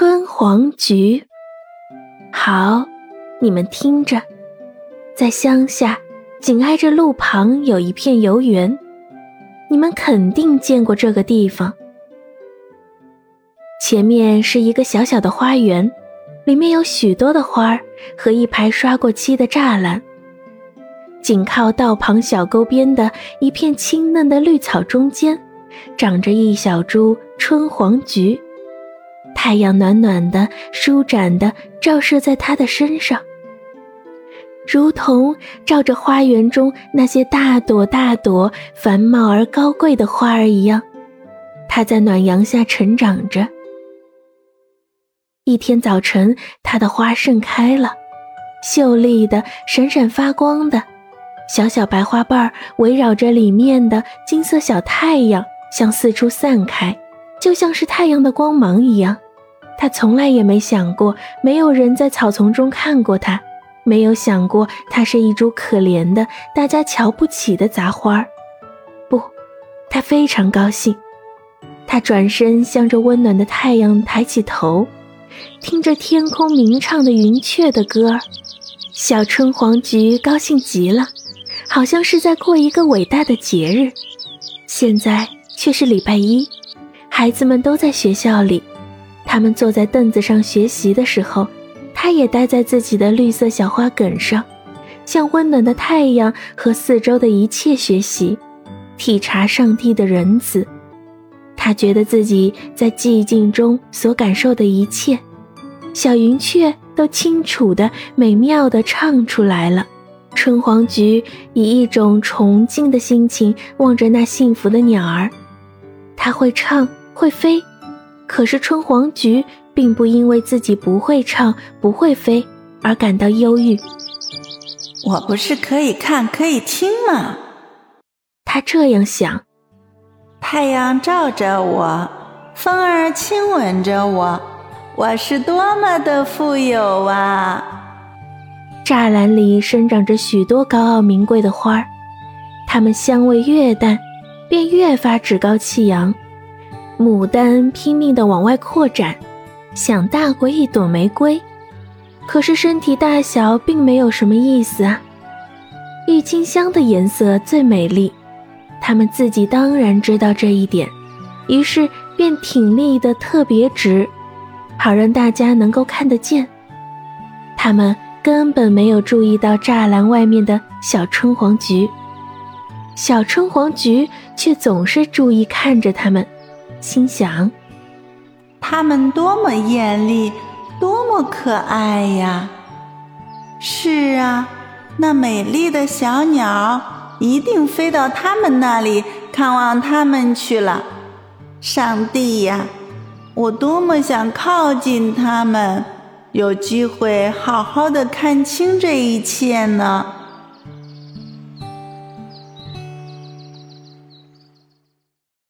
春黄菊，好，你们听着，在乡下，紧挨着路旁有一片游园，你们肯定见过这个地方。前面是一个小小的花园，里面有许多的花儿和一排刷过漆的栅栏。紧靠道旁小沟边的一片青嫩的绿草中间，长着一小株春黄菊。太阳暖暖的、舒展的照射在他的身上，如同照着花园中那些大朵大朵、繁茂而高贵的花儿一样。它在暖阳下成长着。一天早晨，它的花盛开了，秀丽的、闪闪发光的，小小白花瓣围绕着里面的金色小太阳向四处散开。就像是太阳的光芒一样，他从来也没想过，没有人在草丛中看过他，没有想过他是一株可怜的、大家瞧不起的杂花儿。不，他非常高兴。他转身向着温暖的太阳抬起头，听着天空鸣唱的云雀的歌儿。小春黄菊高兴极了，好像是在过一个伟大的节日。现在却是礼拜一。孩子们都在学校里，他们坐在凳子上学习的时候，他也待在自己的绿色小花梗上，向温暖的太阳和四周的一切学习，体察上帝的仁慈。他觉得自己在寂静中所感受的一切，小云雀都清楚的、美妙的唱出来了。春黄菊以一种崇敬的心情望着那幸福的鸟儿，它会唱。会飞，可是春黄菊并不因为自己不会唱、不会飞而感到忧郁。我不是可以看、可以听吗？他这样想。太阳照着我，风儿亲吻着我，我是多么的富有啊！栅栏里生长着许多高傲名贵的花儿，它们香味越淡，便越发趾高气扬。牡丹拼命地往外扩展，想大过一朵玫瑰，可是身体大小并没有什么意思啊。郁金香的颜色最美丽，它们自己当然知道这一点，于是便挺立得特别直，好让大家能够看得见。他们根本没有注意到栅栏外面的小春黄菊，小春黄菊却总是注意看着他们。心想：他们多么艳丽，多么可爱呀！是啊，那美丽的小鸟一定飞到他们那里看望他们去了。上帝呀，我多么想靠近他们，有机会好好的看清这一切呢！